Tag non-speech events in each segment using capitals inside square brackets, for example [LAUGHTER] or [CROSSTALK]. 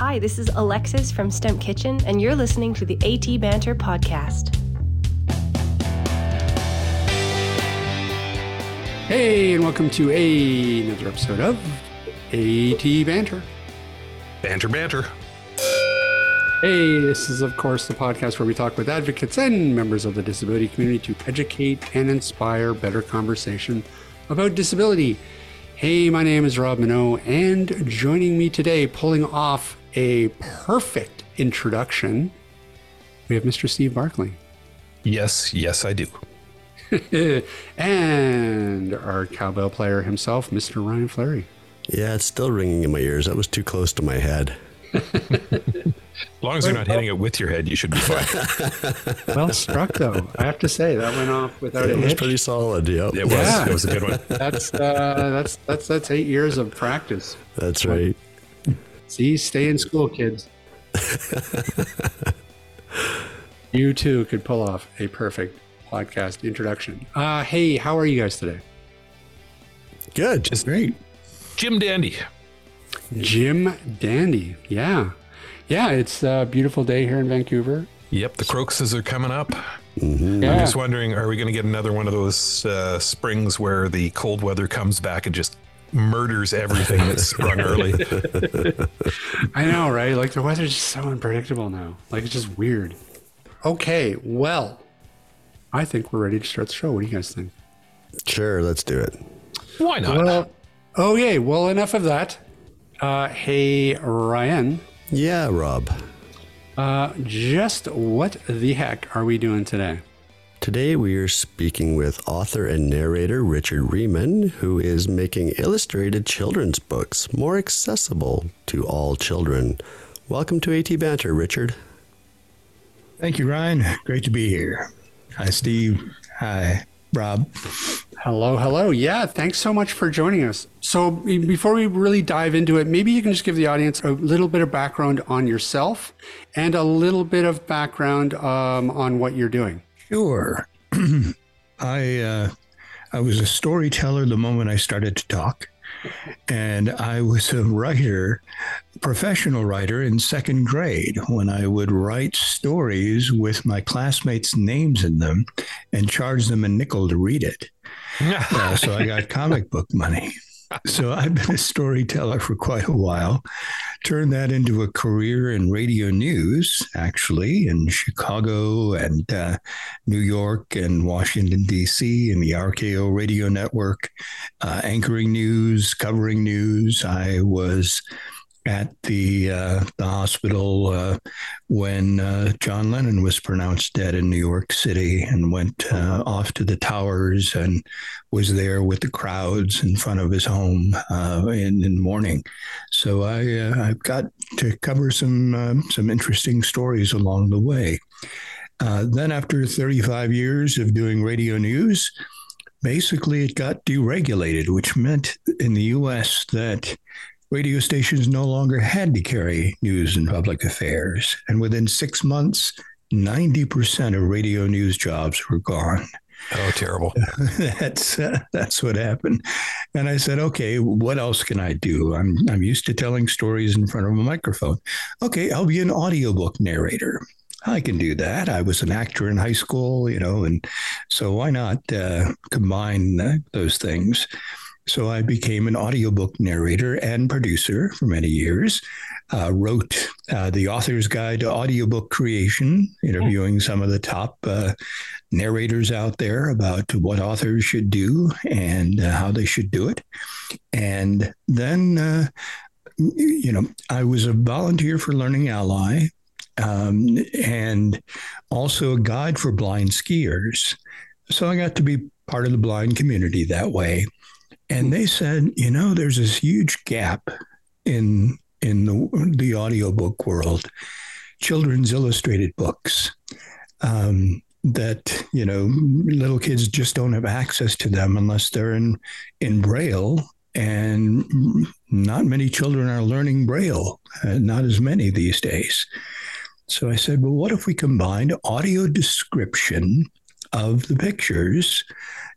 Hi, this is Alexis from Stump Kitchen, and you're listening to the AT Banter podcast. Hey, and welcome to a- another episode of AT Banter. Banter, banter. Hey, this is, of course, the podcast where we talk with advocates and members of the disability community to educate and inspire better conversation about disability. Hey, my name is Rob Mineault, and joining me today, pulling off a perfect introduction, we have Mr. Steve Barkley. Yes, yes, I do. [LAUGHS] and our cowbell player himself, Mr. Ryan Fleury. Yeah, it's still ringing in my ears. That was too close to my head. As long as you're not hitting it with your head, you should be fine. [LAUGHS] Well struck, though. I have to say that went off without It a was pretty solid. Yep. It was. Yeah. It was a good one. That's uh, that's that's that's eight years of practice. That's right. See, stay in school, kids. [LAUGHS] you too could pull off a perfect podcast introduction. Uh, hey, how are you guys today? Good. Just- great. Jim Dandy. Jim Dandy, yeah, yeah. It's a beautiful day here in Vancouver. Yep, the crocuses are coming up. Mm-hmm. Yeah. I'm just wondering, are we going to get another one of those uh, springs where the cold weather comes back and just murders everything that's [LAUGHS] sprung early? I know, right? Like the weather's just so unpredictable now. Like it's just weird. Okay, well, I think we're ready to start the show. What do you guys think? Sure, let's do it. Why not? Well, okay, well, enough of that. Uh, hey, Ryan, Yeah, Rob. uh, just what the heck are we doing today? Today we are speaking with author and narrator Richard Rieman, who is making illustrated children's books more accessible to all children. Welcome to AT Banter, Richard. Thank you, Ryan. Great to be here. Hi, Steve. Hi, Rob. Hello, hello. Yeah, thanks so much for joining us. So, before we really dive into it, maybe you can just give the audience a little bit of background on yourself and a little bit of background um, on what you're doing. Sure. [CLEARS THROAT] I uh, I was a storyteller the moment I started to talk, and I was a writer, professional writer in second grade when I would write stories with my classmates' names in them and charge them a nickel to read it. [LAUGHS] Uh, so I got comic book money. So I've been a storyteller for quite a while. Turned that into a career in radio news, actually, in Chicago and uh, New York and Washington, D.C., and the RKO radio network, uh, anchoring news, covering news. I was at the uh, the hospital uh, when uh, John Lennon was pronounced dead in New York City, and went uh, off to the towers and was there with the crowds in front of his home uh, in, in mourning. So I uh, I've got to cover some um, some interesting stories along the way. Then after 35 years of doing radio news, basically it got deregulated, which meant in the U.S. that radio stations no longer had to carry news and public affairs. And within six months, 90% of radio news jobs were gone. Oh, terrible. [LAUGHS] that's uh, that's what happened. And I said, okay, what else can I do? I'm I'm used to telling stories in front of a microphone. Okay, I'll be an audiobook narrator. I can do that. I was an actor in high school, you know, and so why not uh, combine uh, those things? So I became an audiobook narrator and producer for many years. Uh, wrote uh, the author's guide to audiobook creation, interviewing some of the top uh, narrators out there about what authors should do and uh, how they should do it. And then, uh, you know, I was a volunteer for Learning Ally um, and also a guide for blind skiers. So I got to be part of the blind community that way. And they said, you know, there's this huge gap in in the the audiobook world, children's illustrated books. Um, that you know little kids just don't have access to them unless they're in in braille and not many children are learning braille uh, not as many these days so i said well what if we combined audio description of the pictures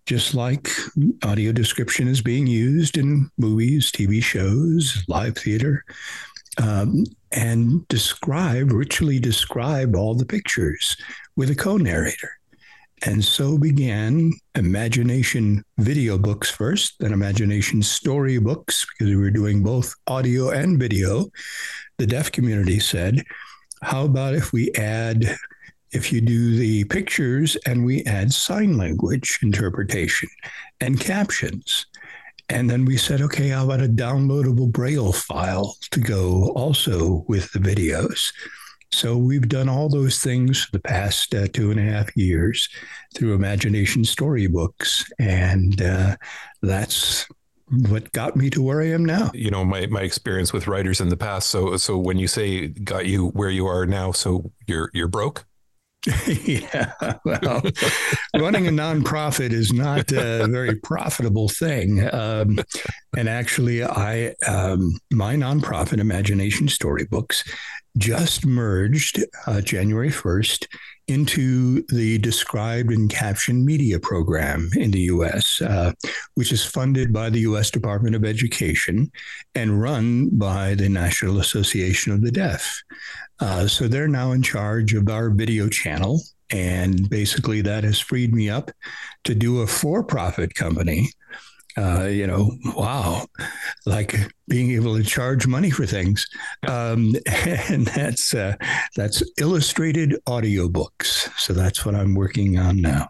just like audio description is being used in movies tv shows live theater um, and describe, ritually describe all the pictures with a co narrator. And so began imagination video books first, then imagination story books, because we were doing both audio and video. The deaf community said, How about if we add, if you do the pictures and we add sign language interpretation and captions? And then we said, okay, how about a downloadable Braille file to go also with the videos? So we've done all those things the past uh, two and a half years through Imagination Storybooks. And uh, that's what got me to where I am now. You know, my, my experience with writers in the past. So, so when you say got you where you are now, so you're, you're broke? [LAUGHS] yeah, well, running a nonprofit is not a very profitable thing. Um, and actually, I um, my nonprofit, Imagination Storybooks, just merged uh, January first into the Described and Captioned Media Program in the U.S., uh, which is funded by the U.S. Department of Education and run by the National Association of the Deaf. Uh, so they're now in charge of our video channel. And basically, that has freed me up to do a for profit company uh, you know, wow, like being able to charge money for things. Um, [LAUGHS] and that's uh, that's illustrated audiobooks. So that's what I'm working on now.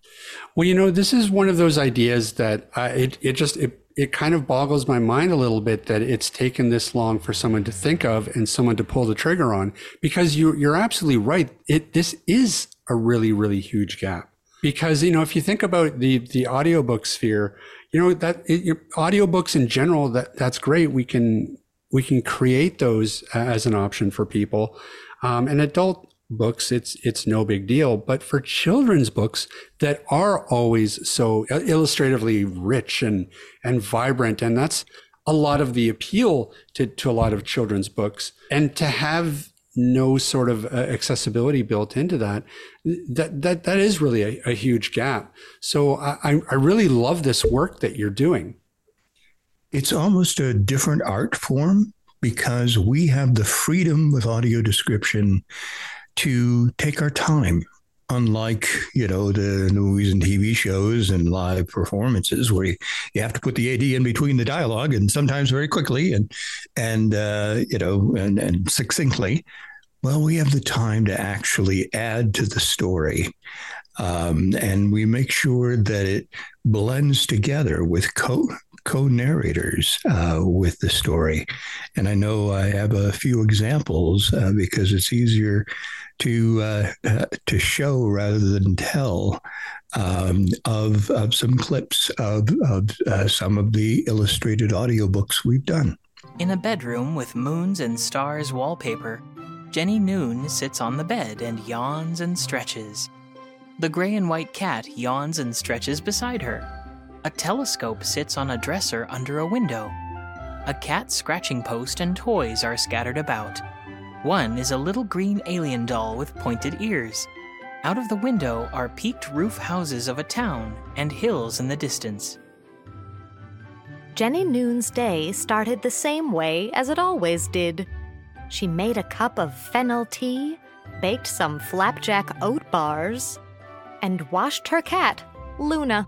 Well, you know, this is one of those ideas that it it just it it kind of boggles my mind a little bit that it's taken this long for someone to think of and someone to pull the trigger on because you you're absolutely right. It this is a really really huge gap because you know if you think about the the audiobook sphere you know that it, your audiobooks in general that that's great we can we can create those as an option for people um, and adult books it's it's no big deal but for children's books that are always so illustratively rich and and vibrant and that's a lot of the appeal to to a lot of children's books and to have no sort of uh, accessibility built into that, that that that is really a, a huge gap. So I, I really love this work that you're doing. It's almost a different art form because we have the freedom with audio description to take our time unlike you know the movies and TV shows and live performances where you, you have to put the AD in between the dialogue and sometimes very quickly and and uh, you know and, and succinctly. Well, we have the time to actually add to the story. Um, and we make sure that it blends together with co co narrators uh, with the story. And I know I have a few examples uh, because it's easier to uh, uh, to show rather than tell um, of of some clips of of uh, some of the illustrated audiobooks we've done. In a bedroom with moons and stars wallpaper, Jenny Noon sits on the bed and yawns and stretches. The gray and white cat yawns and stretches beside her. A telescope sits on a dresser under a window. A cat scratching post and toys are scattered about. One is a little green alien doll with pointed ears. Out of the window are peaked roof houses of a town and hills in the distance. Jenny Noon's day started the same way as it always did. She made a cup of fennel tea, baked some flapjack oat bars, and washed her cat, Luna.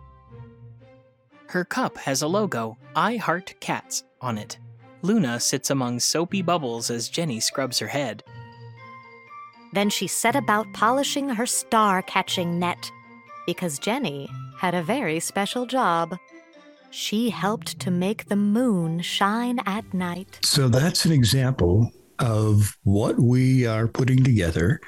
Her cup has a logo, I Heart Cats, on it. Luna sits among soapy bubbles as Jenny scrubs her head. Then she set about polishing her star catching net, because Jenny had a very special job. She helped to make the moon shine at night. So that's an example of what we are putting together,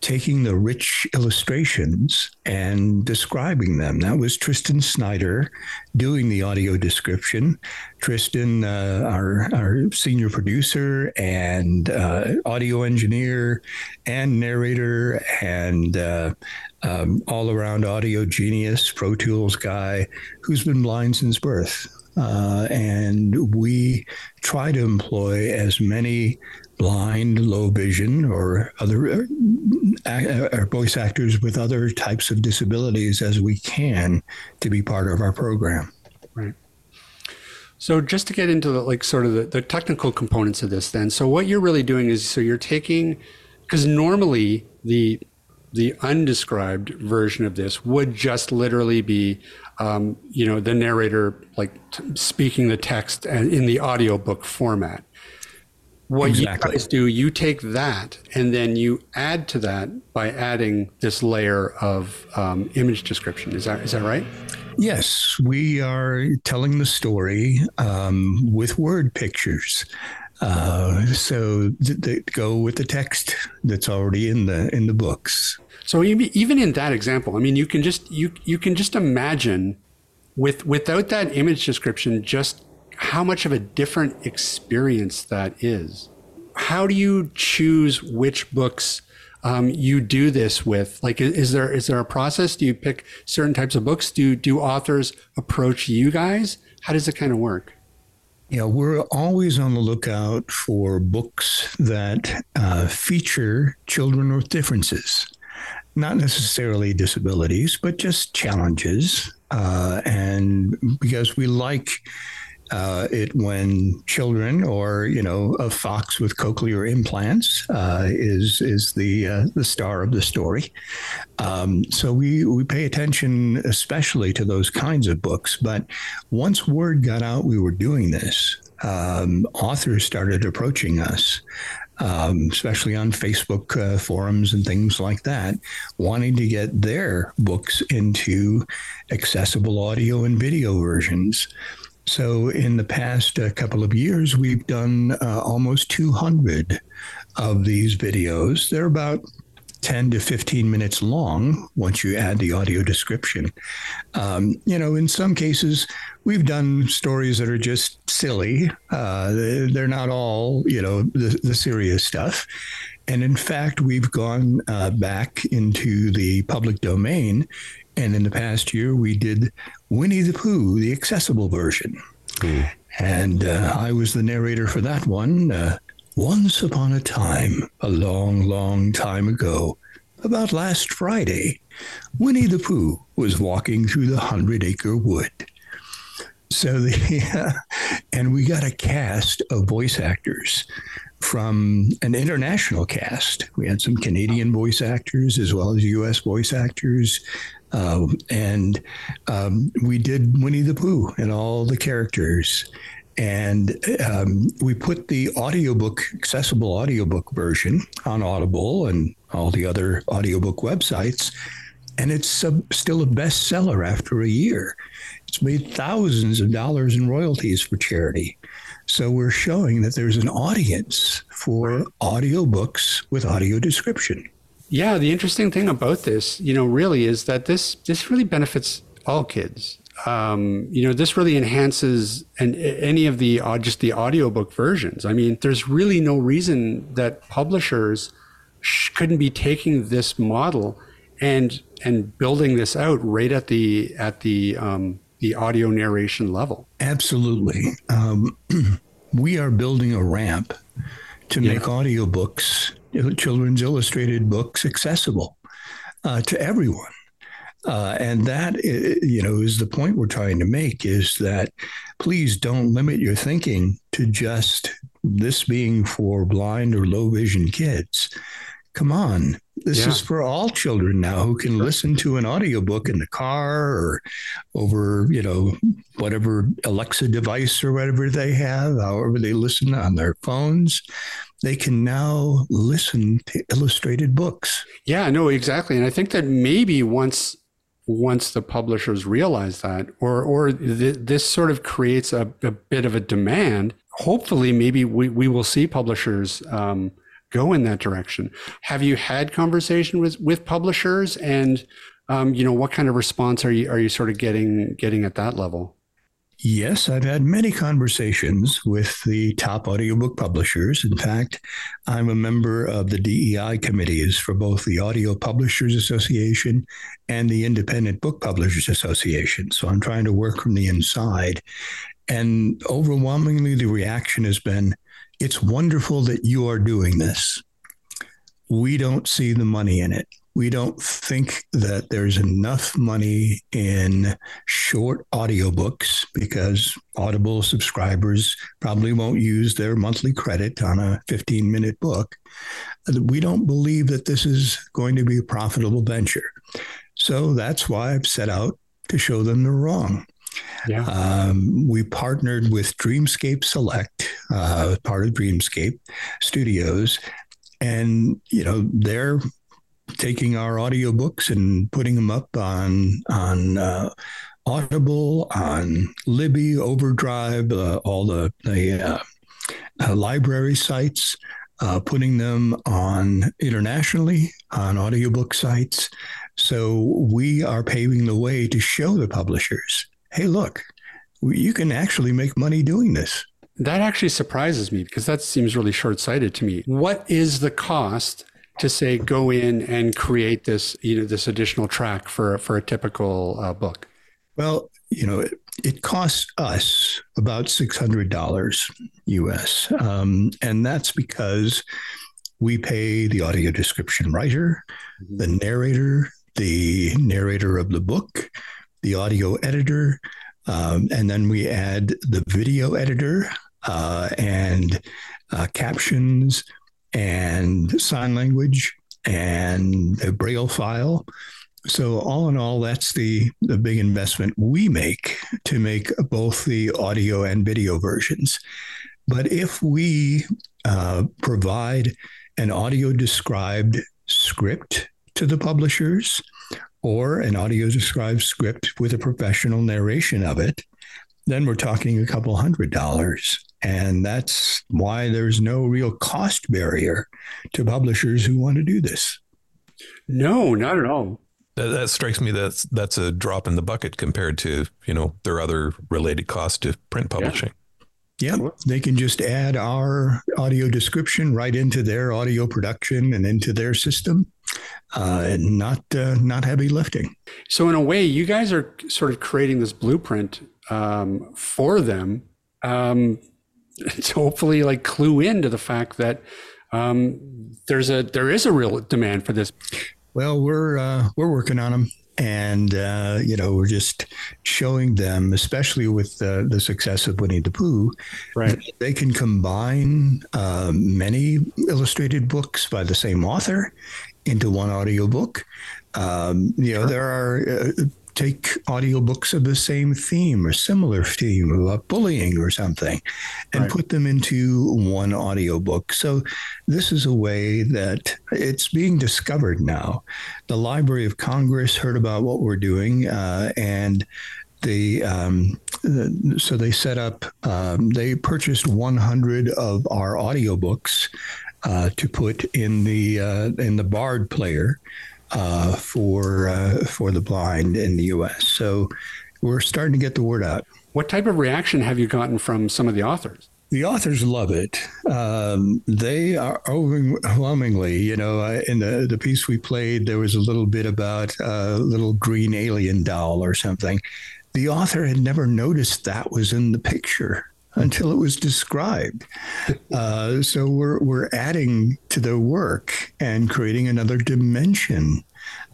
taking the rich illustrations and describing them. That was Tristan Snyder doing the audio description. Tristan, uh, our, our senior producer and uh, audio engineer and narrator and uh, um, all around audio genius, Pro Tools guy who's been blind since birth. Uh, and we try to employ as many blind, low vision, or other voice actors with other types of disabilities as we can to be part of our program. Right. So just to get into the like sort of the, the technical components of this then. So what you're really doing is so you're taking because normally the the undescribed version of this would just literally be um, you know the narrator like t- speaking the text in the audiobook format what exactly. you guys do you take that and then you add to that by adding this layer of um, image description. Is that is that right? Yes. We are telling the story um, with word pictures. Uh, so they go with the text that's already in the in the books. So even in that example, I mean, you can just you you can just imagine with without that image description, just how much of a different experience that is. How do you choose which books um, you do this with? Like, is there is there a process? Do you pick certain types of books? Do do authors approach you guys? How does it kind of work? Yeah, we're always on the lookout for books that uh, feature children with differences not necessarily disabilities, but just challenges. Uh, and because we like uh, it when children or you know a fox with cochlear implants uh, is is the uh, the star of the story. Um, so we we pay attention especially to those kinds of books. But once word got out we were doing this, um, authors started approaching us um, especially on Facebook uh, forums and things like that, wanting to get their books into accessible audio and video versions. So, in the past uh, couple of years, we've done uh, almost 200 of these videos. They're about 10 to 15 minutes long once you add the audio description. Um, you know, in some cases, we've done stories that are just silly. Uh, they're not all, you know, the, the serious stuff. And in fact, we've gone uh, back into the public domain. And in the past year, we did Winnie the Pooh, the accessible version. Mm. And uh, I was the narrator for that one. Uh, once upon a time, a long, long time ago, about last Friday, Winnie the Pooh was walking through the Hundred Acre Wood. So the [LAUGHS] and we got a cast of voice actors from an international cast. We had some Canadian voice actors as well as U.S. voice actors, uh, and um, we did Winnie the Pooh and all the characters. And um, we put the audiobook, accessible audiobook version on Audible and all the other audiobook websites. And it's still a bestseller after a year. It's made thousands of dollars in royalties for charity. So we're showing that there's an audience for audiobooks with audio description. Yeah, the interesting thing about this, you know, really is that this this really benefits all kids um, you know, this really enhances and any of the uh, just the audiobook versions. I mean, there's really no reason that publishers sh- couldn't be taking this model and and building this out right at the at the um, the audio narration level. Absolutely, um, [CLEARS THROAT] we are building a ramp to yeah. make audiobooks, children's illustrated books, accessible uh, to everyone. Uh, and that, you know, is the point we're trying to make is that please don't limit your thinking to just this being for blind or low vision kids. Come on. This yeah. is for all children now who can listen to an audiobook in the car or over, you know, whatever Alexa device or whatever they have, however they listen on their phones they can now listen to illustrated books. Yeah, no, exactly. And I think that maybe once once the publishers realize that, or or th- this sort of creates a, a, bit of a demand. Hopefully, maybe we, we will see publishers um, go in that direction. Have you had conversation with with publishers, and um, you know what kind of response are you are you sort of getting getting at that level? Yes, I've had many conversations with the top audiobook publishers. In fact, I'm a member of the DEI committees for both the Audio Publishers Association and the Independent Book Publishers Association. So I'm trying to work from the inside. And overwhelmingly, the reaction has been it's wonderful that you are doing this. We don't see the money in it. We don't think that there's enough money in short audiobooks because Audible subscribers probably won't use their monthly credit on a 15 minute book. We don't believe that this is going to be a profitable venture. So that's why I've set out to show them they're wrong. Yeah. Um, we partnered with Dreamscape Select, uh, part of Dreamscape Studios, and you know they're taking our audiobooks and putting them up on on uh, Audible, on Libby, Overdrive, uh, all the the uh, uh library sites, uh, putting them on internationally on audiobook sites. So we are paving the way to show the publishers, hey, look, you can actually make money doing this. That actually surprises me because that seems really short sighted to me. What is the cost to say go in and create this you know this additional track for for a typical uh, book? Well, you know, it, it costs us about six hundred dollars US, um, and that's because we pay the audio description writer, mm-hmm. the narrator, the narrator of the book, the audio editor, um, and then we add the video editor uh, and uh, captions and sign language and a braille file. So all in all, that's the the big investment we make to make both the audio and video versions. But if we uh, provide an audio described script to the publishers or an audio described script with a professional narration of it, then we're talking a couple hundred dollars. And that's why there's no real cost barrier to publishers who want to do this. No, not at all. That, that, strikes me that's that's a drop in the bucket compared to you know their other related costs to print publishing. Yeah. yeah, they can just add our audio description right into their audio production and into their system, uh, and not uh, not heavy lifting. So in a way, you guys are sort of creating this blueprint um, for them um, [LAUGHS] to hopefully like clue into the fact that um, there's a there is a real demand for this. Well, we're uh, we're working on them, and uh, you know we're just showing them, especially with uh, the success of Winnie the Pooh, right? They can combine uh, many illustrated books by the same author into one audiobook. Um, you know, there are uh, take audiobooks of the same theme or similar theme about bullying or something and right. put them into one audiobook. So this is a way that it's being discovered now. The Library of Congress heard about what we're doing uh, and the um, so they set up um, they purchased 100 of our audiobooks uh, to put in the uh, in the Bard player uh, for uh, for the blind in the U.S. So we're starting to get the word out. What type of reaction have you gotten from some of the authors? The authors love it. Um, they are overwhelmingly, you know, uh, in the, the piece we played, there was a little bit about a little green alien doll or something. The author had never noticed that was in the picture until it was described. Uh, so we're we're adding to their work and creating another dimension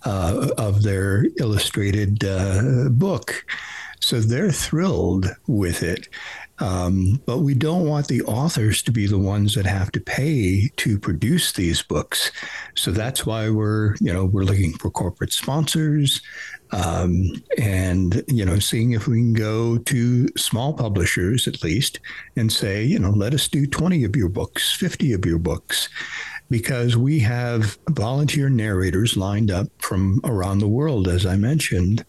uh, of their illustrated uh, book. So they're thrilled with it. Um, but we don't want the authors to be the ones that have to pay to produce these books. So that's why we're, you know, we're looking for corporate sponsors um, and, you know, seeing if we can go to small publishers at least and say, you know, let us do 20 of your books, 50 of your books because we have volunteer narrators lined up from around the world, as I mentioned.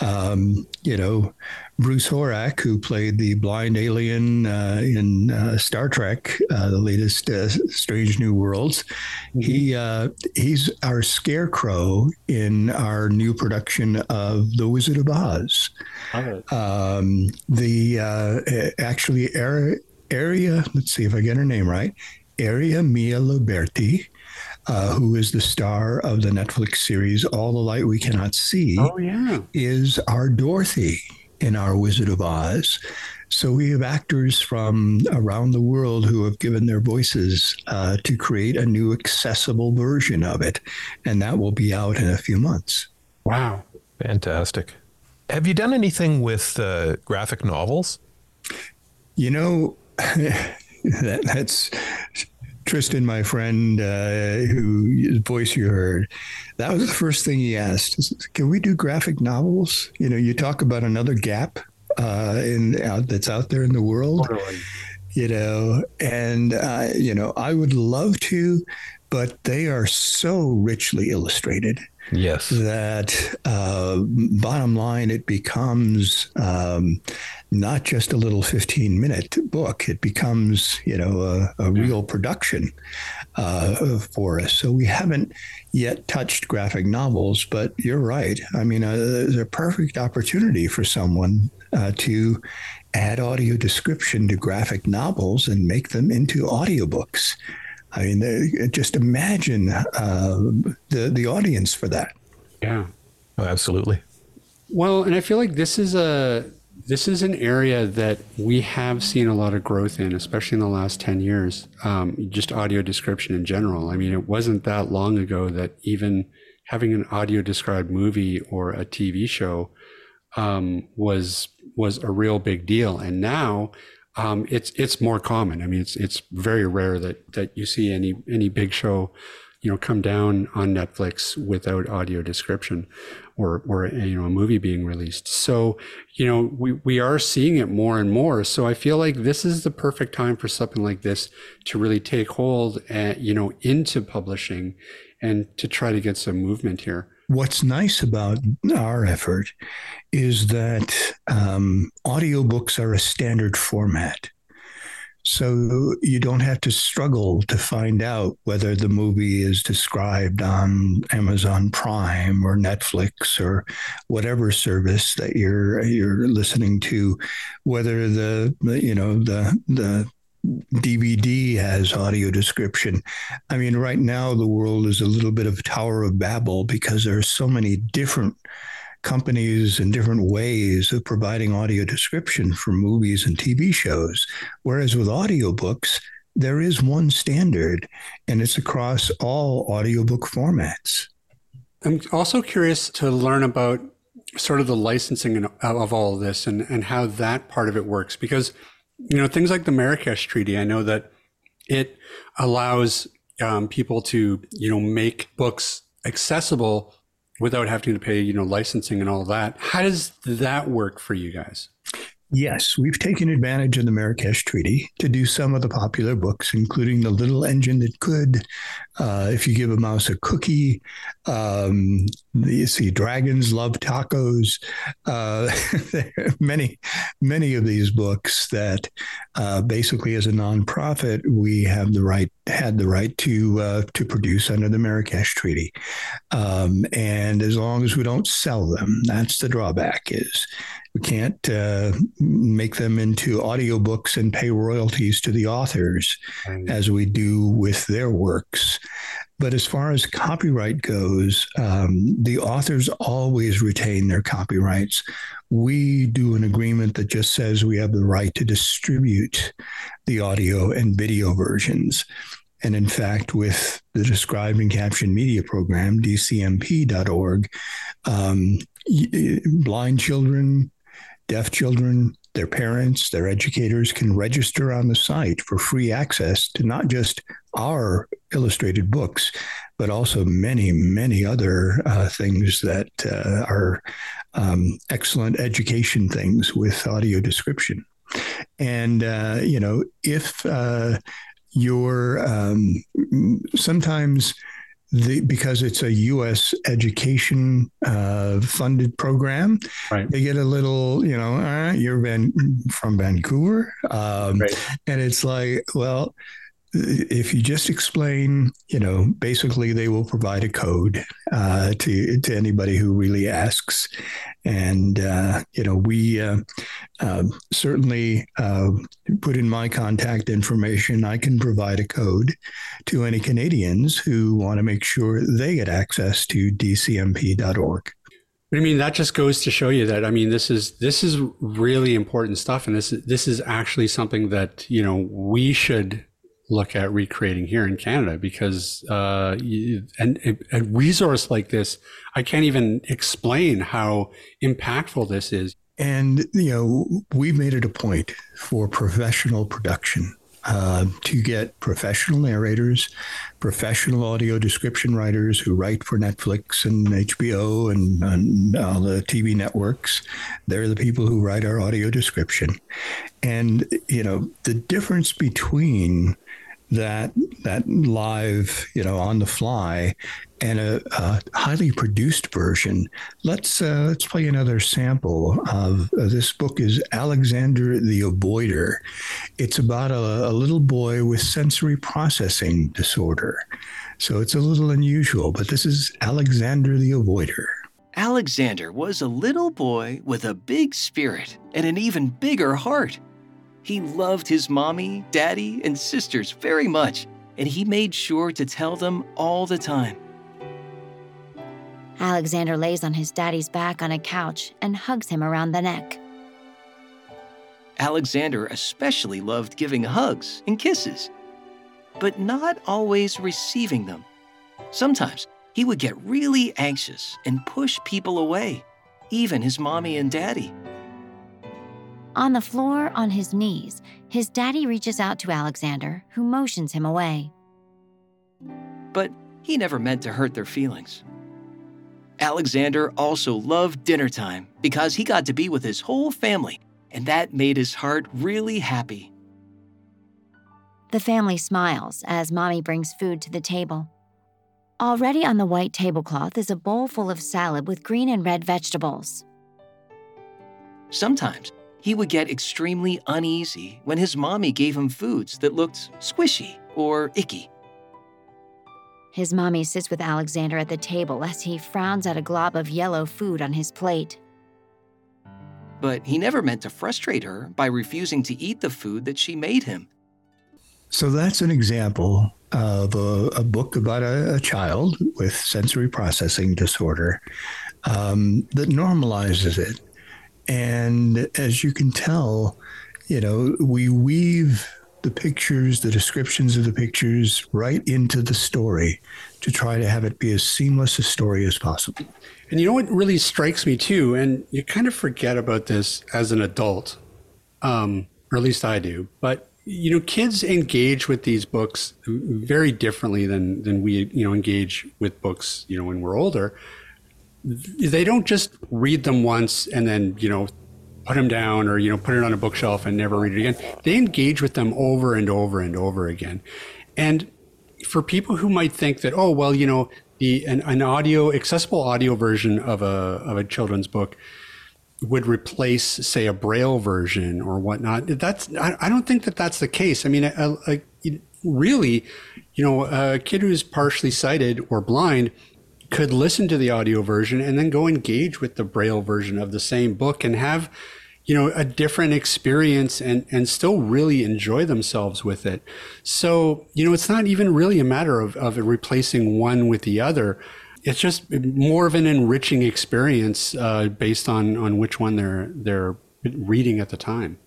Um, you know, Bruce Horak, who played the blind alien uh, in uh, Star Trek, uh, the latest uh, Strange New Worlds, mm-hmm. he uh, he's our scarecrow in our new production of The Wizard of Oz. Um, the uh, actually area, let's see if I get her name right. Aria Mia Loberti, uh, who is the star of the Netflix series All the Light We Cannot See, oh, yeah. is our Dorothy in our Wizard of Oz. So we have actors from around the world who have given their voices uh, to create a new accessible version of it. And that will be out in a few months. Wow. Fantastic. Have you done anything with uh, graphic novels? You know, [LAUGHS] that, that's Tristan, my friend, uh, whose voice you heard. That was the first thing he asked: "Can we do graphic novels?" You know, you talk about another gap uh, in out, that's out there in the world. Totally. You know, and uh, you know, I would love to, but they are so richly illustrated Yes. that uh, bottom line, it becomes um, not just a little 15 minute book. It becomes, you know, a, a real production uh, for us. So we haven't yet touched graphic novels, but you're right. I mean, uh, there's a perfect opportunity for someone uh, to add audio description to graphic novels and make them into audiobooks. I mean, just imagine uh, the the audience for that. Yeah. Oh, absolutely. Well, and I feel like this is a this is an area that we have seen a lot of growth in, especially in the last ten years. Um, just audio description in general. I mean, it wasn't that long ago that even having an audio described movie or a TV show um, was was a real big deal, and now um, it's it's more common. I mean, it's it's very rare that that you see any any big show, you know, come down on Netflix without audio description, or or you know a movie being released. So you know we we are seeing it more and more. So I feel like this is the perfect time for something like this to really take hold, at, you know, into publishing, and to try to get some movement here. What's nice about our effort is that um, audiobooks are a standard format. So you don't have to struggle to find out whether the movie is described on Amazon Prime or Netflix or whatever service that you're you're listening to, whether the, you know the the DVD has audio description. I mean, right now the world is a little bit of Tower of Babel because there are so many different companies and different ways of providing audio description for movies and TV shows. Whereas with audiobooks, there is one standard and it's across all audiobook formats. I'm also curious to learn about sort of the licensing of all of this and, and how that part of it works because you know things like the Marrakesh Treaty. I know that it allows um, people to you know make books accessible without having to pay you know licensing and all that. How does that work for you guys? Yes, we've taken advantage of the Marrakesh Treaty to do some of the popular books, including The Little Engine That Could, uh, If You Give a Mouse a Cookie, um, you see Dragons Love Tacos, uh, [LAUGHS] many, many of these books that uh, basically as a nonprofit, we have the right, had the right to, uh, to produce under the Marrakesh Treaty. Um, and as long as we don't sell them, that's the drawback is we can't uh, make them into audiobooks and pay royalties to the authors as we do with their works. But as far as copyright goes, um, the authors always retain their copyrights. We do an agreement that just says we have the right to distribute the audio and video versions. And in fact, with the Described and Captioned Media Program, dcmp.org, um, blind children, deaf children, their parents, their educators can register on the site for free access to not just our illustrated books, but also many, many other uh, things that uh, are um, excellent education things with audio description. And, uh, you know, if uh, you're um, sometimes the, because it's a U.S. education uh, funded program, Right. they get a little, you know, uh, you're from Vancouver, um, Right. and it's like, well, if you just explain, you know, basically they will provide a code uh, to to anybody who really asks, and uh, you know, we uh, certainly uh, put in my contact information. I can provide a code to any Canadians who want to make sure they get access to dcmp.org. I mean, that just goes to show you that I mean, this is this is really important stuff, and this this is actually something that you know we should look at recreating here in Canada because uh, and a resource like this, I can't even explain how impactful this is. And you know, we made it a point for professional production uh, to get professional narrators, professional audio description writers who write for Netflix and HBO and, and all the TV networks. They're the people who write our audio description. And, you know, the difference between that that live, you know, on the fly, and a, a highly produced version. Let's uh, let's play another sample of uh, this book. Is Alexander the Avoider? It's about a, a little boy with sensory processing disorder, so it's a little unusual. But this is Alexander the Avoider. Alexander was a little boy with a big spirit and an even bigger heart. He loved his mommy, daddy, and sisters very much, and he made sure to tell them all the time. Alexander lays on his daddy's back on a couch and hugs him around the neck. Alexander especially loved giving hugs and kisses, but not always receiving them. Sometimes he would get really anxious and push people away, even his mommy and daddy. On the floor, on his knees, his daddy reaches out to Alexander, who motions him away. But he never meant to hurt their feelings. Alexander also loved dinner time because he got to be with his whole family, and that made his heart really happy. The family smiles as Mommy brings food to the table. Already on the white tablecloth is a bowl full of salad with green and red vegetables. Sometimes he would get extremely uneasy when his mommy gave him foods that looked squishy or icky. His mommy sits with Alexander at the table as he frowns at a glob of yellow food on his plate. But he never meant to frustrate her by refusing to eat the food that she made him. So that's an example of a, a book about a, a, child with sensory processing disorder um, that normalizes it and as you can tell, you know, we weave the pictures, the descriptions of the pictures right into the story to try to have it be as seamless a story as possible. And you know what really strikes me too, and you kind of forget about this as an adult, um, or at least I do, but you know, kids engage with these books very differently than than we you know engage with books you know when we're older they don't just read them once and then you know put them down or you know put it on a bookshelf and never read it again. They engage with them over and over and over again. And for people who might think that oh well you know the an, an audio accessible audio version of a of a children's book would replace say a braille version or whatnot that's i, I don't think that that's the case. I mean a, a, really you know a kid who's partially sighted or blind could listen to the audio version and then go engage with the braille version of the same book and have you know a different experience and and still really enjoy themselves with it. So you know it's not even really a matter of, of replacing one with the other. It's just more of an enriching experience uh, based on on which one they're they're reading at the time.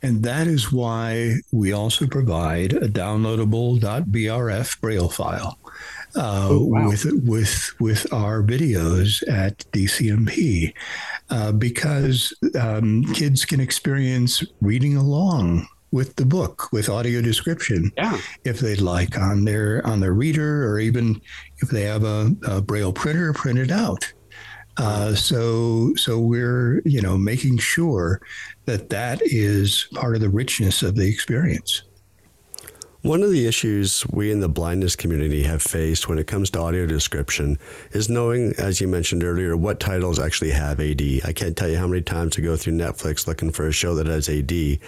And that is why we also provide a downloadable .brf braille file uh, oh, wow. with with with our videos at DCMP uh, because um, kids can experience reading along with the book with audio description yeah. if they'd like on their on their reader or even if they have a, a braille printer printed out uh, so so we're you know making sure that that is part of the richness of the experience one of the issues we in the blindness community have faced when it comes to audio description is knowing, as you mentioned earlier, what titles actually have AD. I can't tell you how many times I go through Netflix looking for a show that has AD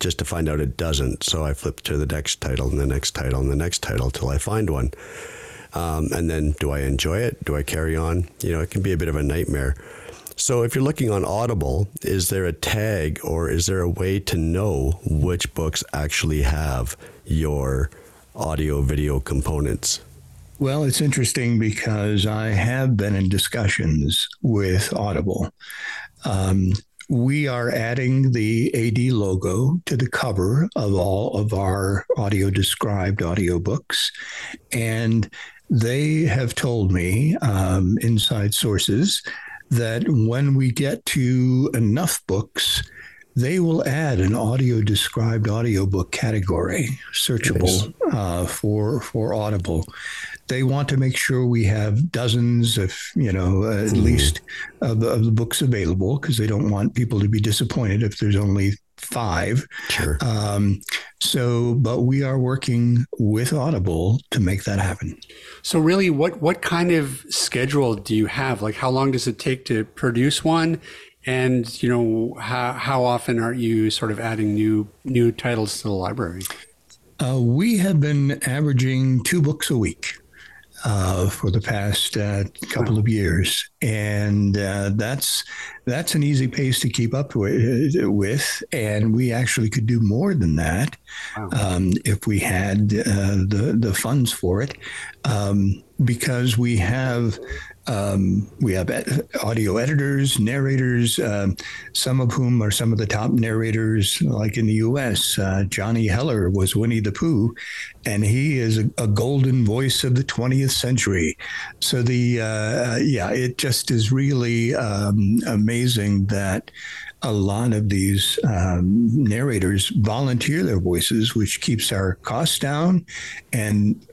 just to find out it doesn't. So I flip to the next title and the next title and the next title till I find one. Um, and then do I enjoy it? Do I carry on? You know, it can be a bit of a nightmare. So if you're looking on Audible, is there a tag or is there a way to know which books actually have your audio video components? Well, it's interesting because I have been in discussions with Audible. Um, we are adding the AD logo to the cover of all of our audio described audiobooks. And they have told me, um, inside sources, that when we get to enough books, they will add an audio described audiobook category, searchable uh, for for Audible. They want to make sure we have dozens, of you know, uh, at mm. least of, of, the books available, because they don't want people to be disappointed if there's only five. Sure. Um, so, but we are working with Audible to make that happen. So, really, what what kind of schedule do you have? Like, how long does it take to produce one? And you know, how how often are you sort of adding new new titles to the library? Uh, we have been averaging two books a week uh, for the past uh, couple of years, and uh, that's that's an easy pace to keep up with, with. And we actually could do more than that wow. um, if we had uh, the the funds for it, um, because we have um, we have audio editors, narrators, um, some of whom are some of the top narrators, like in the U.S. Uh, Johnny Heller was Winnie the Pooh, and he is a, a golden voice of the 20th century. So the uh, yeah, it just is really um, amazing that a lot of these um, narrators volunteer their voices, which keeps our costs down, and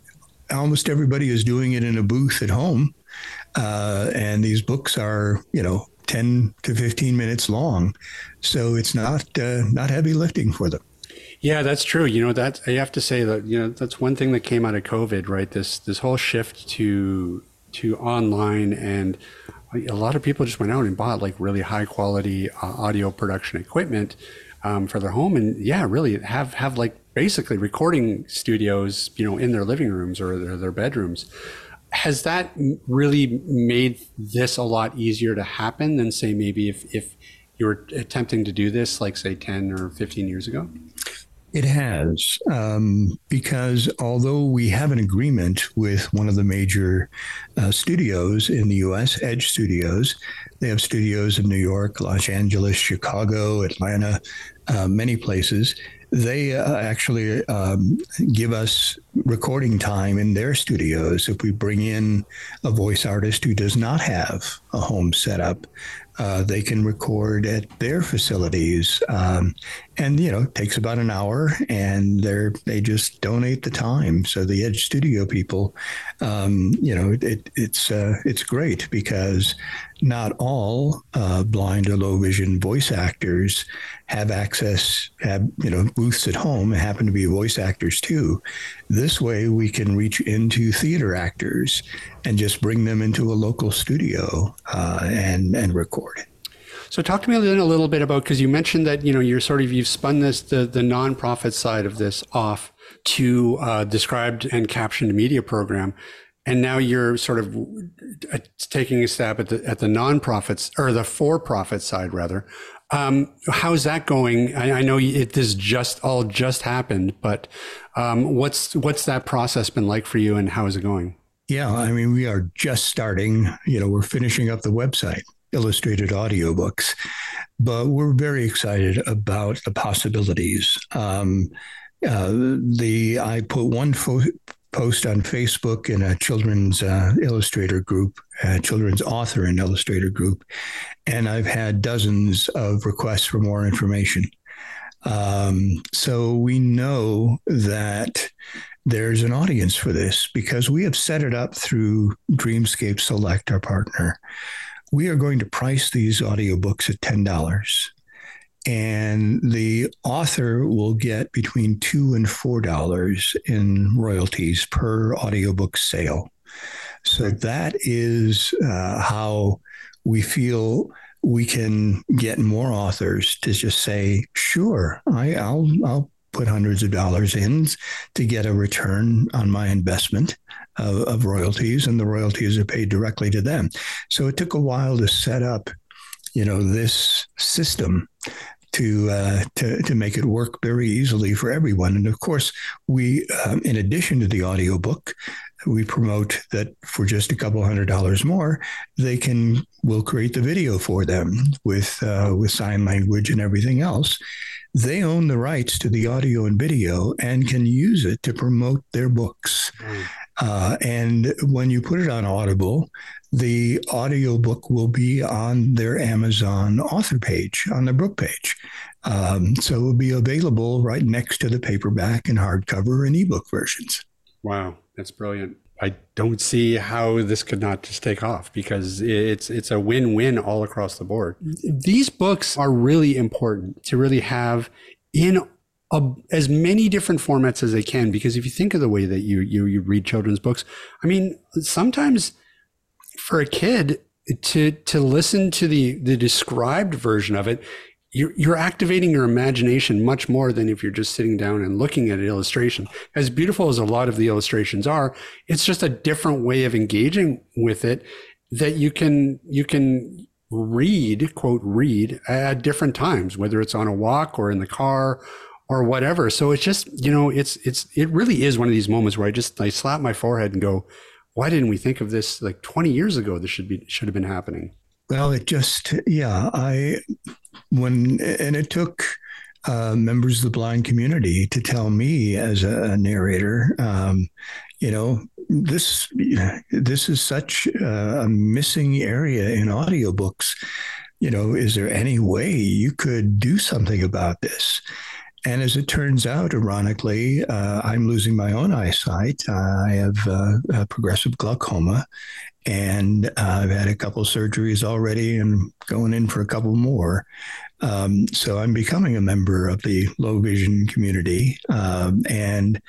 almost everybody is doing it in a booth at home uh, and these books are, you know, 10 to 15 minutes long. So it's not uh, not heavy lifting for them. Yeah, that's true. You know, that I have to say that, you know, that's one thing that came out of COVID, right? This this whole shift to to online and a lot of people just went out and bought like really high quality uh, audio production equipment um, for their home and yeah really have have like basically recording studios you know in their living rooms or their, their bedrooms has that really made this a lot easier to happen than say maybe if, if you were attempting to do this like say 10 or 15 years ago? It has um, because although we have an agreement with one of the major uh, studios in the us edge studios they have studios in new york los angeles chicago atlanta uh, many places they uh, actually um, give us recording time in their studios. If we bring in a voice artist who does not have a home setup uh, they can record at their facilities, um, and you know it takes about an hour, and they they just donate the time. So the Edge Studio people, um, you know, it, it's uh, it's great because not all uh, blind or low vision voice actors have access, have you know booths at home, and happen to be voice actors too. This way, we can reach into theater actors and just bring them into a local studio uh, and and record so talk to me then a little bit about because you mentioned that you know you're sort of you've spun this the the nonprofit side of this off to uh, described and captioned media program, and now you're sort of uh, taking a stab at the at the nonprofits or the for profit side rather. Um, how's that going? I, I know it this just all just happened, but um, what's what's that process been like for you, and how is it going? Yeah, I mean, we are just starting. You know, we're finishing up the website illustrated audiobooks. But we're very excited about the possibilities. Um, uh, the I put one fo- post on Facebook in a children's uh, illustrator group, children's author and illustrator group, and I've had dozens of requests for more information. Um, so we know that there's an audience for this because we have set it up through Dreamscape Select, our partner we are going to price these audiobooks at $10 and the author will get between two and four dollars in royalties per audiobook sale. So that is uh, how we feel we can get more authors to just say sure I, i'll i'll put hundreds of dollars in to get a return on my investment of, of royalties, and the royalties are paid directly to them. So it took a while to set up, you know, this system to uh, to to make it work very easily for everyone. And of course, we, um, in addition to the audiobook, we promote that for just a couple hundred dollars more, they can we'll create the video for them with uh, with sign language and everything else. They own the rights to the audio and video and can use it to promote their books. Uh, and when you put it on Audible, the audiobook will be on their Amazon author page, on the book page. Um, so it will be available right next to the paperback and hardcover and ebook versions. Wow, that's brilliant. I don't see how this could not just take off because it's it's a win-win all across the board. These books are really important to really have in a, as many different formats as they can because if you think of the way that you you you read children's books, I mean, sometimes for a kid to to listen to the the described version of it you're, you're activating your imagination much more than if you're just sitting down and looking at an illustration. As beautiful as a lot of the illustrations are, it's just a different way of engaging with it that you can you can read quote read at different times, whether it's on a walk or in the car or whatever. So it's just you know it's it's it really is one of these moments where I just I slap my forehead and go, why didn't we think of this like 20 years ago? This should be should have been happening. Well, it just yeah I when and it took uh, members of the blind community to tell me as a, narrator, um, you know, this this is such a missing area in audiobooks. You know, is there any way you could do something about this? And as it turns out, ironically, uh, I'm losing my own eyesight. I have uh, progressive glaucoma, and uh, I've had a couple surgeries already and going in for a couple more. Um, so I'm becoming a member of the low vision community. Um, and,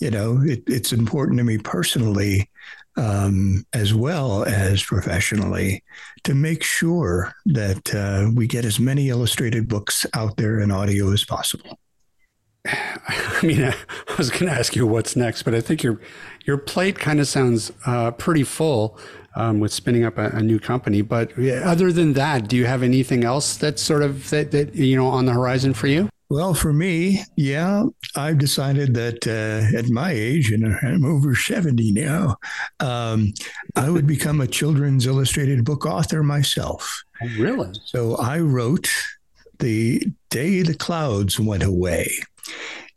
you know, it, it's important to me personally um, as well as professionally to make sure that uh, we get as many illustrated books out there in audio as possible. [SIGHS] I mean, [LAUGHS] I was going to ask you what's next, but I think your your plate kind of sounds uh, pretty full um, with spinning up a, a, new company. But other than that, do you have anything else that's sort of that, that you know on the horizon for you? Well, for me, yeah, I've decided that uh, at my age, and I'm over 70 now, um, I would become a children's illustrated book author myself. Oh, really? So I wrote The Day the Clouds Went Away.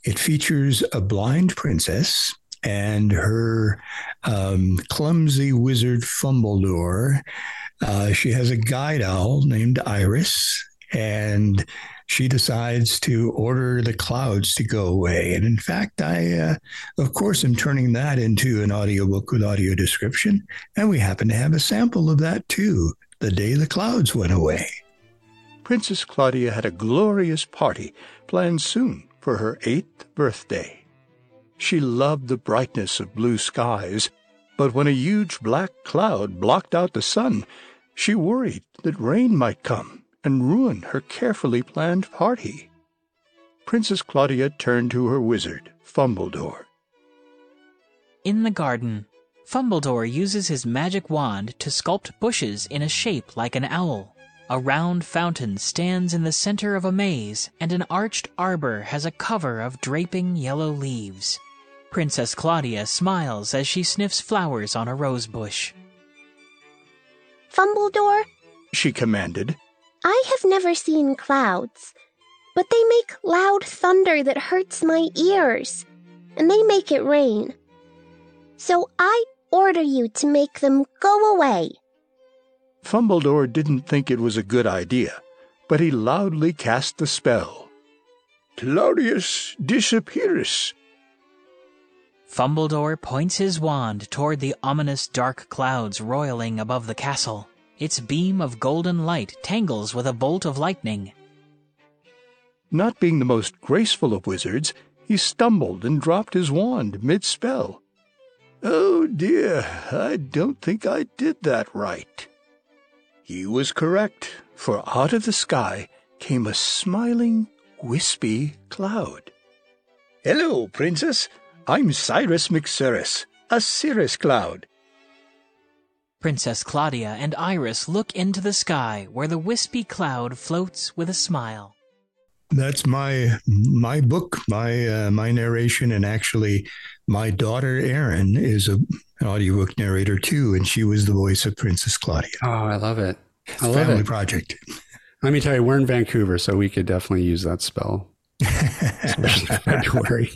It features a blind princess and her um, clumsy wizard Fumbledore. Uh, she has a guide owl named Iris, and she decides to order the clouds to go away. And in fact, I, uh, of course, am turning that into an audiobook with audio description. And we happen to have a sample of that too, the day the clouds went away. Princess Claudia had a glorious party planned soon for her eighth birthday. She loved the brightness of blue skies, but when a huge black cloud blocked out the sun, she worried that rain might come and ruin her carefully planned party. Princess Claudia turned to her wizard, Fumbledore. In the garden, Fumbledore uses his magic wand to sculpt bushes in a shape like an owl. A round fountain stands in the center of a maze, and an arched arbor has a cover of draping yellow leaves. Princess Claudia smiles as she sniffs flowers on a rose bush. Fumbledore, she commanded, I have never seen clouds, but they make loud thunder that hurts my ears, and they make it rain. So I order you to make them go away. Fumbledore didn't think it was a good idea, but he loudly cast the spell. Claudius disappears, Fumbledore points his wand toward the ominous dark clouds roiling above the castle. Its beam of golden light tangles with a bolt of lightning. Not being the most graceful of wizards, he stumbled and dropped his wand mid spell. Oh dear, I don't think I did that right. He was correct, for out of the sky came a smiling, wispy cloud. Hello, Princess. I'm Cyrus McCirrus, a cirrus cloud. Princess Claudia and Iris look into the sky where the wispy cloud floats with a smile. That's my my book, my uh, my narration, and actually, my daughter Erin is a, an audiobook narrator too, and she was the voice of Princess Claudia. Oh, I love it. I love family it. project. Let me tell you, we're in Vancouver, so we could definitely use that spell especially [LAUGHS] February.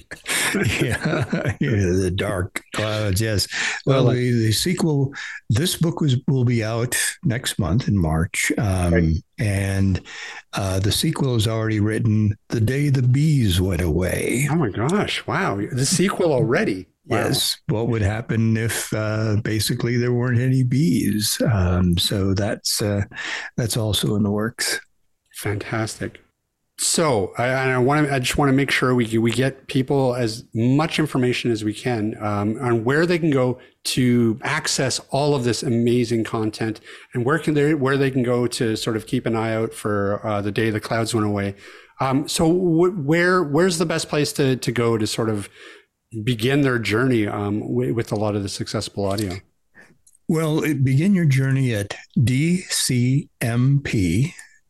yeah, yeah, [LAUGHS] the dark clouds. Yes. Well, well the, the, sequel. This book was will be out next month in March, um, right. and uh, the sequel is already written. The day the bees went away. Oh my gosh! Wow, the sequel already. Wow. Yes. What would happen if uh, basically there weren't any bees? Um, so that's uh, that's also in the works. Fantastic. So I, I want to. I just want to make sure we we get people as much information as we can um, on where they can go to access all of this amazing content, and where can they where they can go to sort of keep an eye out for uh, the day the clouds went away. Um, so w- where where's the best place to to go to sort of begin their journey um, w- with a lot of this accessible audio? Well, begin your journey at DCMP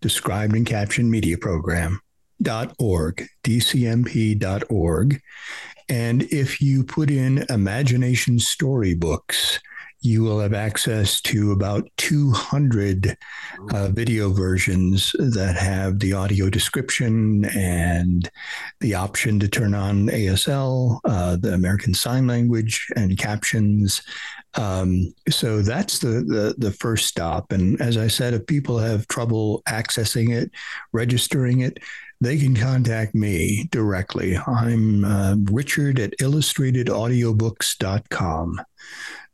described and captioned media program dot org dcmp.org and if you put in imagination storybooks you will have access to about 200 uh, video versions that have the audio description and the option to turn on ASL, uh, the American Sign Language, and captions. Um, so that's the, the the first stop. And as I said, if people have trouble accessing it, registering it, they can contact me directly. I'm uh, Richard at illustratedaudiobooks.com.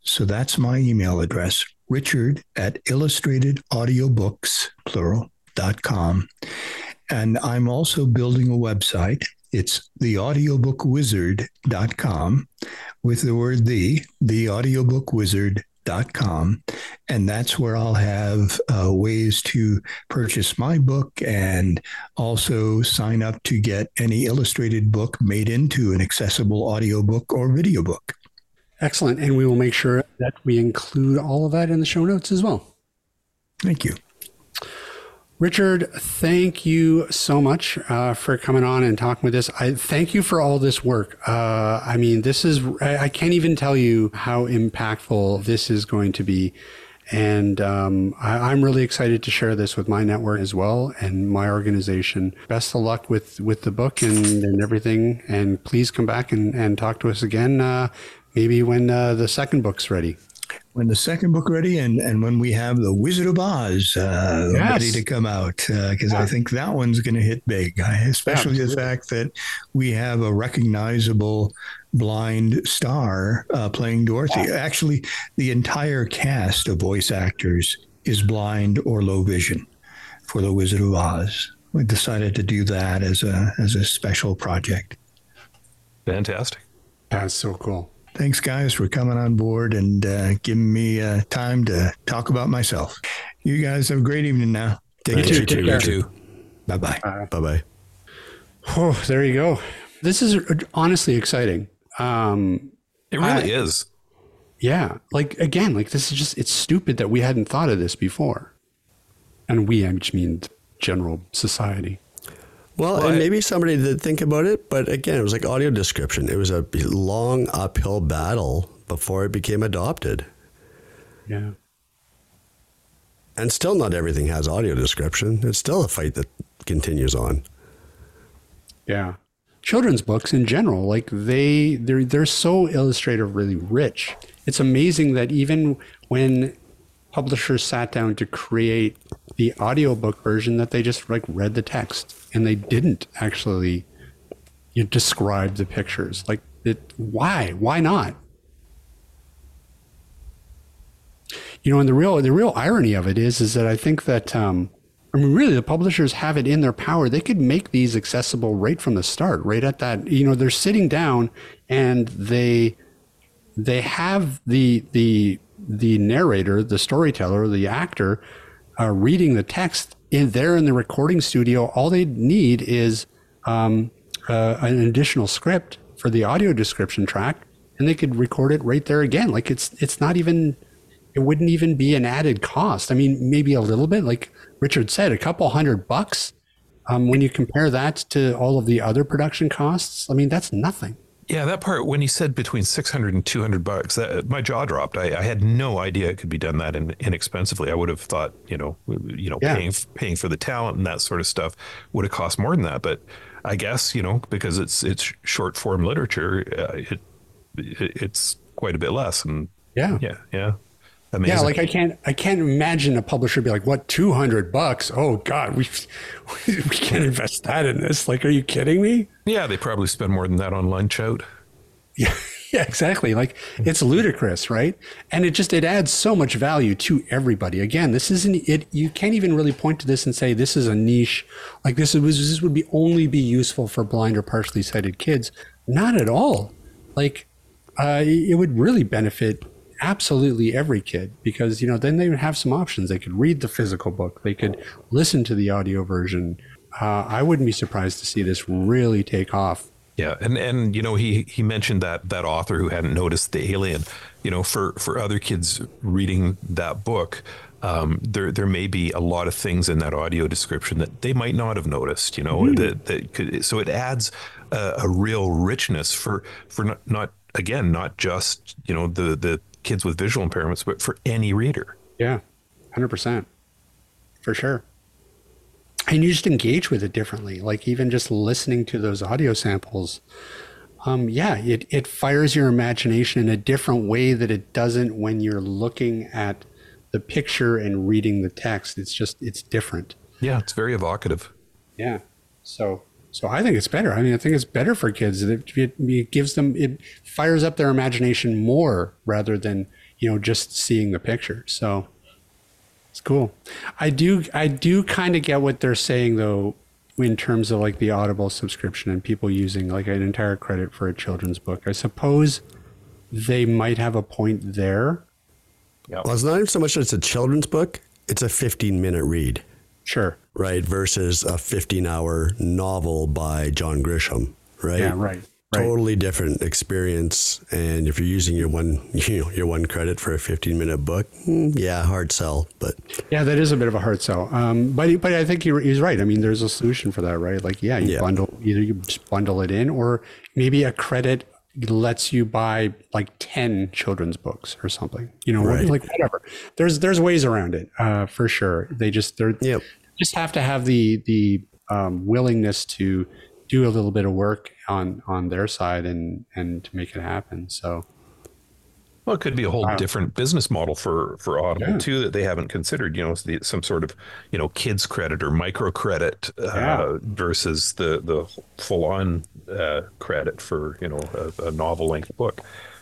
So that's my email address, richard at illustratedaudiobooks, plural, dot com. And I'm also building a website. It's theaudiobookwizard.com with the word the, theaudiobookwizard.com. And that's where I'll have uh, ways to purchase my book and also sign up to get any illustrated book made into an accessible audiobook or video book. Excellent. And we will make sure that we include all of that in the show notes as well. Thank you. Richard, thank you so much uh, for coming on and talking with us. I thank you for all this work. Uh, I mean, this is, I, I, can't even tell you how impactful this is going to be. And um, I, am really excited to share this with my network as well and my organization. Best of luck with, with the book and, and everything. And please come back and, and talk to us again uh, maybe when uh, the second book's ready. When the second book ready, and and when we have the Wizard of Oz uh, yes. ready to come out, because uh, yeah. I think that one's going to hit big. Especially yeah, the fact that we have a recognizable blind star uh, playing Dorothy. Yeah. Actually, the entire cast of voice actors is blind or low vision for the Wizard of Oz. We decided to do that as a as a special project. Fantastic. That's so cool. Thanks, guys, for coming on board and uh, giving me uh, time to talk about myself. You guys have a great evening now. Take you too. Take care. Bye bye. Bye bye. Oh, there you go. This is honestly exciting. Um, it really I, is. Yeah. Like, again, like this is just, it's stupid that we hadn't thought of this before. And we, I just mean general society. Well, well and I, maybe somebody did think about it, but again, it was like audio description. It was a long uphill battle before it became adopted. Yeah. And still, not everything has audio description. It's still a fight that continues on. Yeah. Children's books in general, like they they're they're so illustratively rich. It's amazing that even when publishers sat down to create the audiobook version that they just like read the text and they didn't actually you know, describe the pictures like it why why not you know and the real the real irony of it is is that i think that um I mean, really, the publishers have it in their power. They could make these accessible right from the start, right at that. You know, they're sitting down and they they have the the the narrator, the storyteller, the actor, uh, reading the text in there in the recording studio. All they need is um, uh, an additional script for the audio description track, and they could record it right there again. Like it's it's not even it wouldn't even be an added cost. I mean, maybe a little bit, like Richard said, a couple hundred bucks um, when you compare that to all of the other production costs, I mean, that's nothing. Yeah, that part when he said between 600 and 200 bucks, that, my jaw dropped. I, I had no idea it could be done that in, inexpensively. I would have thought, you know, you know, Yeah. paying paying for the talent and that sort of stuff would have cost more than that. But I guess you know because it's it's short form literature, uh, it, it it's quite a bit less. And Yeah. yeah, yeah, amazing. Yeah, like I can't, I can't imagine a publisher be like, "What, two hundred bucks? Oh God, we, [LAUGHS] we can't invest that in this." Like, are you kidding me? yeah, they probably spend more than that on lunch out. [LAUGHS] Yeah, yeah, exactly. Like it's ludicrous, right? And it just it adds so much value to everybody. Again, this isn't it. You can't even really point to this and say this is a niche. Like this was this would be only be useful for blind or partially sighted kids. Not at all. Like uh, it would really benefit absolutely every kid because you know then they would have some options. They could read the physical book. They could listen to the audio version. Uh, I wouldn't be surprised to see this really take off. Yeah, and and you know he he mentioned that that author who hadn't noticed the alien. You know, for for other kids reading that book, um, there there may be a lot of things in that audio description that they might not have noticed. You know, Mhm. that that could so it adds a, a real richness for for not, not again not just you know the the kids with visual impairments, but for any reader. Yeah, hundred percent, for sure. And you just engage with it differently. Like even just listening to those audio samples, um, yeah, it it fires your imagination in a different way that it doesn't when you're looking at the picture and reading the text. It's just it's different. Yeah, it's very evocative. Yeah. So so I think it's better. I mean, I think it's better for kids. It, it, it gives them it fires up their imagination more rather than you know just seeing the picture. So it's cool. I do I do kind of get what they're saying though in terms of like the Audible subscription and people using like an entire credit for a children's book. I suppose they might have a point there. Well, it's not even so much that it's a children's book, it's a 15 minute read. Sure. Right. Versus a 15 hour novel by John Grisham. Right. Yeah, right, right. Totally different experience. And if you're using your one, [LAUGHS] you know, your one credit for a 15 minute book, hmm, yeah, hard sell. But Yeah, that is a bit of a hard sell. Um, but but I think he's right. I mean, there's a solution for that, right? Like, yeah, you Yeah. bundle either you bundle it in, or maybe a credit lets you buy like ten children's books or something. You know, Right. like whatever. There's there's ways around it uh, for sure. They just they're just have to have the the um, willingness to do a little bit of work on on their side and and to make it happen. So. Well, it could be a whole Wow. different business model for for Audible Yeah. too that they haven't considered. You know, the, some sort of you know kids credit or micro credit uh, Yeah. versus the the full on uh, credit for you know a, a novel length book.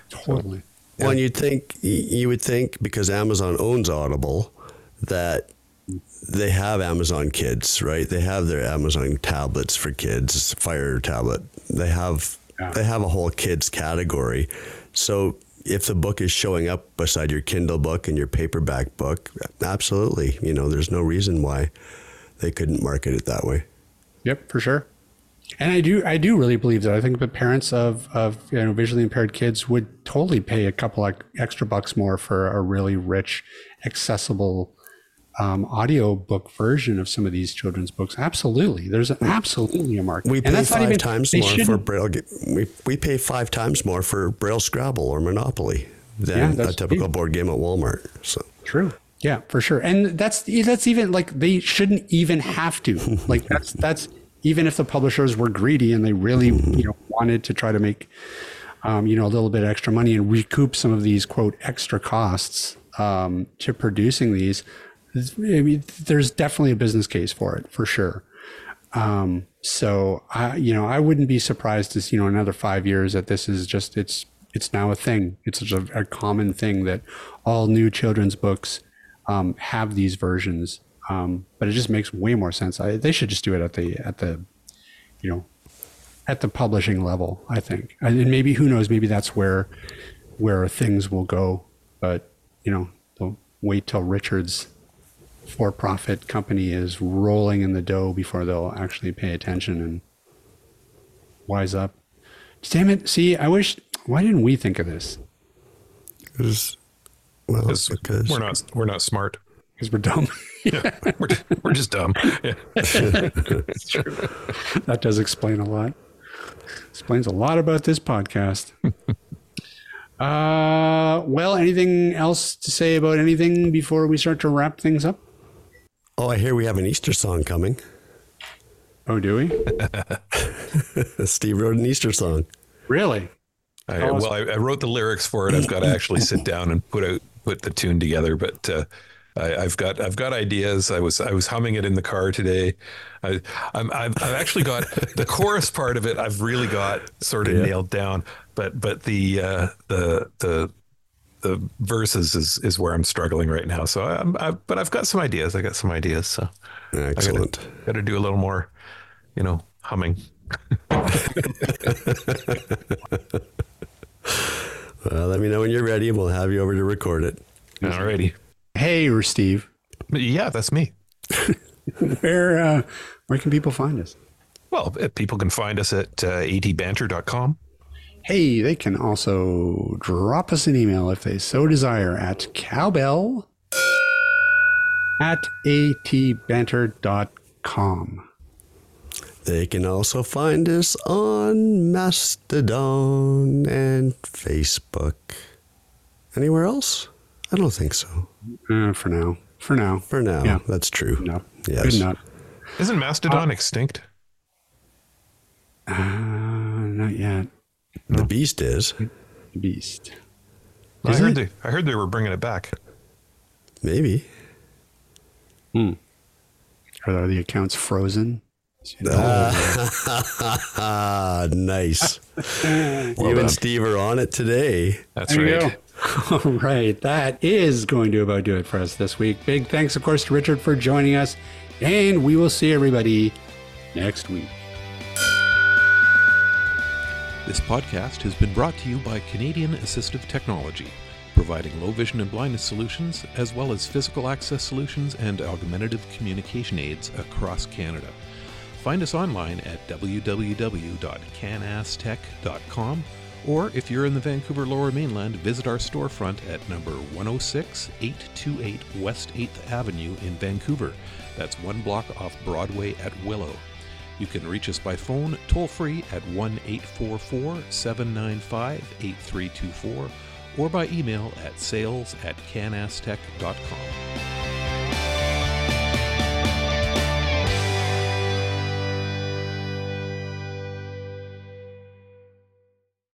Totally. Well, you'd think you would think because Amazon owns Audible that they have Amazon Kids, right? They have their Amazon tablets for kids, Fire tablet. They have they have a whole kids category. So if the book is showing up beside your Kindle book and your paperback book, absolutely, you know, there's no reason why they couldn't market it that way. Yep, for sure. And I do, I do really believe that. I think the parents of, of you know visually impaired kids would totally pay a couple extra bucks more for a really rich, accessible um, audio book version of some of these children's books. Absolutely, there's absolutely a market. We And pay that's not five even- times more for Braille. We, we pay five times more for Braille Scrabble or Monopoly Yeah, than a that's typical board game at Walmart. So True. Yeah, for sure. And that's that's even like they shouldn't even have to. [LAUGHS] Like that's that's even if the publishers were greedy and they really you know wanted to try to make um, you know a little bit extra money and recoup some of these quote extra costs um, to producing these. There's definitely a business case for it for sure. Um, so I, you know, I wouldn't be surprised to see, you know, another five years that this is just, it's, it's now a thing. It's just a, a common thing that all new children's books, um, have these versions. Um, but it just makes way more sense. I, they should just do it at the, at the, you know, at the publishing level, I think. And maybe, who knows, maybe that's where, where things will go. But, you know, wait till Richard's for-profit company is rolling in the dough before they'll actually pay attention and wise up. Damn it! See, I wish. Why didn't we think of this? Because, well, because we're not we're not smart. Because we're dumb. [LAUGHS] yeah, we're, we're just dumb. Yeah. [LAUGHS] that does explain a lot. Explains a lot about this podcast. [LAUGHS] uh, well, anything else to say about anything before we start to wrap things up? Oh, I hear we have an Easter song coming. Oh, do we? [LAUGHS] Steve wrote an Easter song. Really? I, well, I, I, wrote the lyrics for it. I've got to actually sit down and put out put the tune together, but uh, I, have got I've got ideas. I was I was humming it in the car today. I, I'm I've, I've actually got the chorus part of it. I've really got sort of yeah. nailed down, but but the uh, the the the verses is is where I'm struggling right now. So I'm I, but I've got some ideas. I got some ideas. So excellent. Got to do a little more, you know, humming. [LAUGHS] well, let me know when you're ready, and we'll have you over to record it. Alrighty. Hey, we're Steve. Yeah, that's me. [LAUGHS] where uh, where can people find us? Well, people can find us at uh, atbanter.com. Hey, they can also drop us an email if they so desire at cowbell at atbanter.com. They can also find us on Mastodon and Facebook. Anywhere else? I don't think so. Uh, for now. For now. For now. Yeah. That's true. No. Yes. Good enough. Isn't Mastodon uh, extinct? Uh, not yet. The beast is. The beast. I heard they I heard they were bringing it back. Maybe. Hmm. Are the accounts frozen? Ah, [LAUGHS] nice. [LAUGHS] well you done. and Steve are on it today. That's there right. [LAUGHS] All right. That is going to about do it for us this week. Big thanks, of course, to Richard for joining us. And we will see everybody next week. This podcast has been brought to you by Canadian Assistive Technology, providing low vision and blindness solutions, as well as physical access solutions and augmentative communication aids across Canada. Find us online at www.canasstech.com or if you're in the Vancouver Lower Mainland, visit our storefront at number 106 828 West 8th Avenue in Vancouver. That's one block off Broadway at Willow. You can reach us by phone toll free at 1 844 795 8324 or by email at sales at canasstech.com.